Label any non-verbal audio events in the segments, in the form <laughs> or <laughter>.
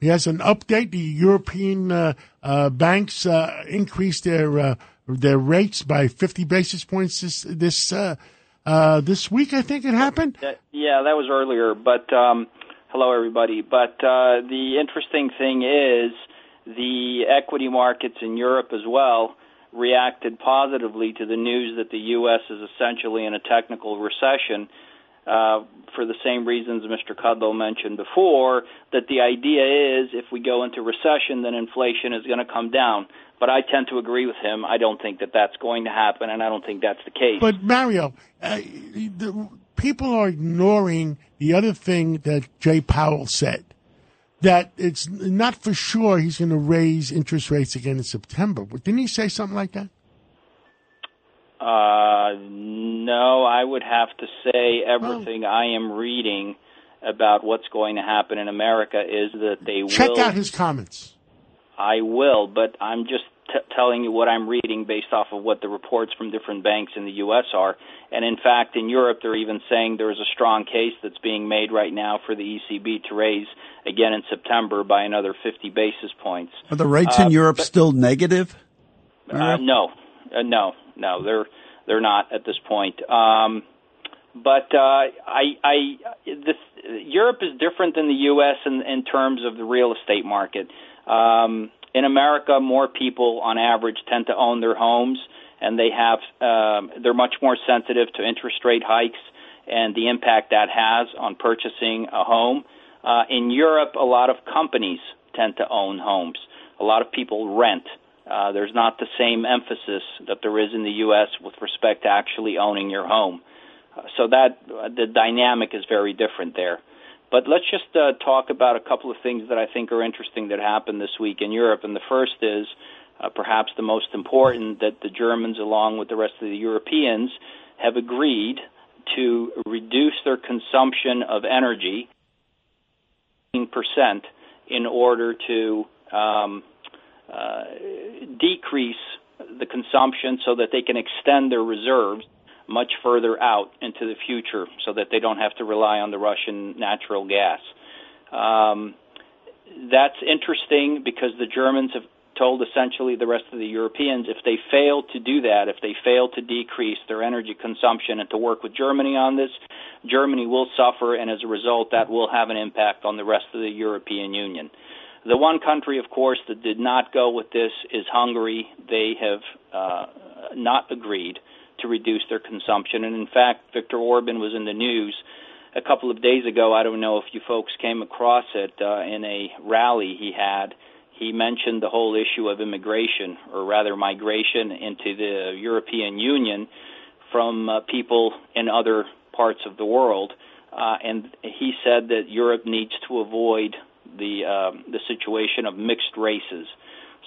He has an update. The European uh, uh, banks uh, increased their uh, their rates by 50 basis points this this uh, uh, this week. I think it happened. Yeah, that was earlier. But um, hello, everybody. But the interesting thing is the equity markets in Europe as well reacted positively to the news that the U.S. is essentially in a technical recession uh, for the same reasons Mr. Kudlow mentioned before, that the idea is if we go into recession, then inflation is going to come down. But I tend to agree with him. I don't think that that's going to happen, and I don't think that's the case. But Mario, uh, the, people are ignoring the other thing that Jay Powell said. That it's not for sure he's going to raise interest rates again in September. Didn't he say something like that? Uh, no, I would have to say everything I am reading about what's going to happen in America is that they Check will. Check out his comments. I will, but I'm just t- telling you what I'm reading based off of what the reports from different banks in the U.S. are. And in fact, in Europe, they're even saying there's a strong case that's being made right now for the ECB to raise again in September by another 50 basis points. Are the rates uh, in Europe but, still negative? Uh, no, uh, no, no, they're they're not at this point. Um, but uh, I, I, this, Europe is different than the U.S. in, in terms of the real estate market. Um, in America, more people, on average, tend to own their homes, and they have um, they're much more sensitive to interest rate hikes and the impact that has on purchasing a home. Uh, in Europe, a lot of companies tend to own homes. A lot of people rent. Uh, there's not the same emphasis that there is in the U.S. with respect to actually owning your home. Uh, so that uh, the dynamic is very different there. But let's just uh, talk about a couple of things that I think are interesting that happened this week in Europe. And the first is uh, perhaps the most important that the Germans, along with the rest of the Europeans, have agreed to reduce their consumption of energy percent in order to um, uh, decrease the consumption so that they can extend their reserves much further out into the future so that they don't have to rely on the Russian natural gas. Um, that's interesting because the Germans have told essentially the rest of the Europeans if they fail to do that, if they fail to decrease their energy consumption and to work with Germany on this, Germany will suffer, and as a result, that will have an impact on the rest of the European Union. The one country, of course, that did not go with this is Hungary. They have uh, not agreed to reduce their consumption. And in fact, Viktor Orban was in the news a couple of days ago. I don't know if you folks came across it uh, in a rally he had. He mentioned the whole issue of immigration, or rather migration, into the European Union from uh, people in other parts of the world. Uh, and he said that Europe needs to avoid the um, the situation of mixed races.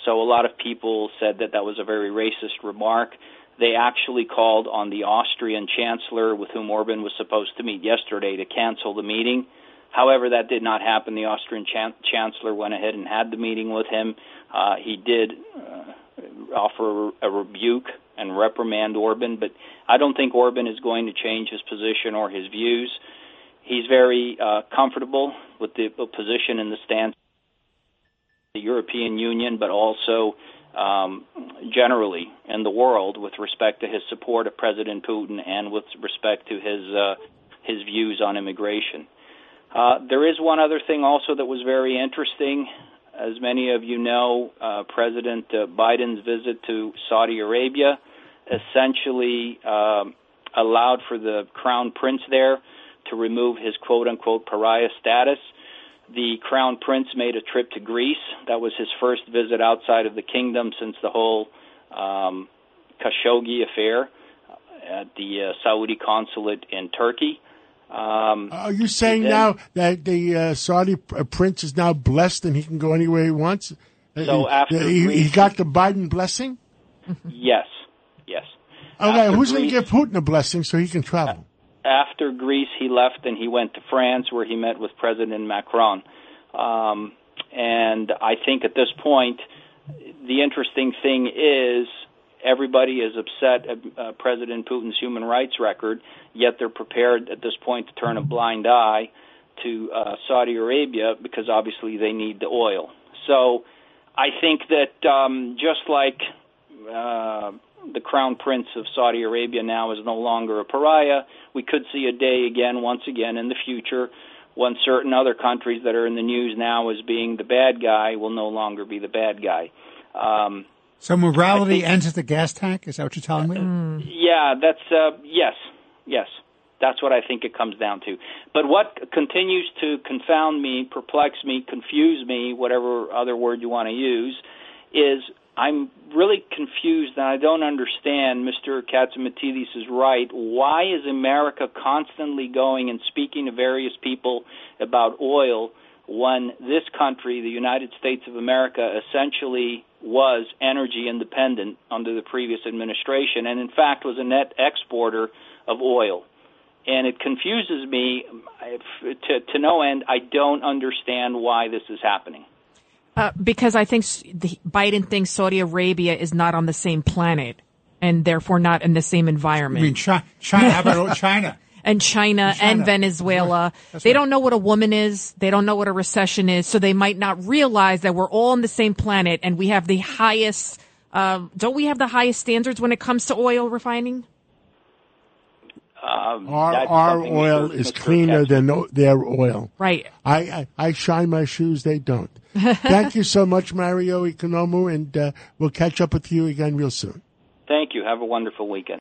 So a lot of people said that that was a very racist remark. They actually called on the Austrian chancellor, with whom Orban was supposed to meet yesterday, to cancel the meeting. However, that did not happen. The Austrian chan- chancellor went ahead and had the meeting with him. Uh, he did uh, offer a rebuke and reprimand Orban, but I don't think Orban is going to change his position or his views. He's very uh, comfortable with the position in the stance of the European Union, but also um, generally in the world with respect to his support of President Putin and with respect to his uh, his views on immigration. Uh, there is one other thing also that was very interesting. As many of you know, uh, President uh, Biden's visit to Saudi Arabia essentially um, allowed for the crown prince there to remove his quote unquote pariah status. The crown prince made a trip to Greece. That was his first visit outside of the kingdom since the whole um, Khashoggi affair at the uh, Saudi consulate in Turkey. Um, Are you saying then- now that the uh, Saudi uh, prince is now blessed and he can go anywhere he wants? Uh, So he- after he, he got the Biden blessing. yes, yes. Okay, After who's going to give Putin a blessing so he can travel? After Greece, he left and he went to France, where he met with President Macron. Um, and I think at this point, the interesting thing is everybody is upset at uh, President Putin's human rights record, yet they're prepared at this point to turn a blind eye to uh, Saudi Arabia because obviously they need the oil. So I think that um, just like uh, the crown prince of Saudi Arabia now is no longer a pariah. We could see a day again, once again, in the future when certain other countries that are in the news now as being the bad guy will no longer be the bad guy. Um, So morality I think- enters the gas tank. Is that what you're telling me? yeah, that's uh, yes, yes. That's what I think it comes down to. But what continues to confound me, perplex me, confuse me, whatever other word you want to use, is I'm really confused and I don't understand. Mr. Catsimatidis is right. Why is America constantly going and speaking to various people about oil when this country, the United States of America, essentially was energy independent under the previous administration and, in fact, was a net exporter of oil? and it confuses me to, to no end. I don't understand why this is happening. Uh, because I think the, Biden thinks Saudi Arabia is not on the same planet and therefore not in the same environment. I environment. mean, China. China how about <laughs> China? and China, China. and Venezuela. That's They right. don't know what a woman is. They don't know what a recession is. So they might not realize that we're all on the same planet and we have the highest, uh, don't we have the highest standards when it comes to oil refining? Um, Our, our oil is cleaner than their oil. Right. I, I, I shine my shoes, they don't. <laughs> Thank you so much, Mario Economou, and uh, we'll catch up with you again real soon. Thank you. Have a wonderful weekend.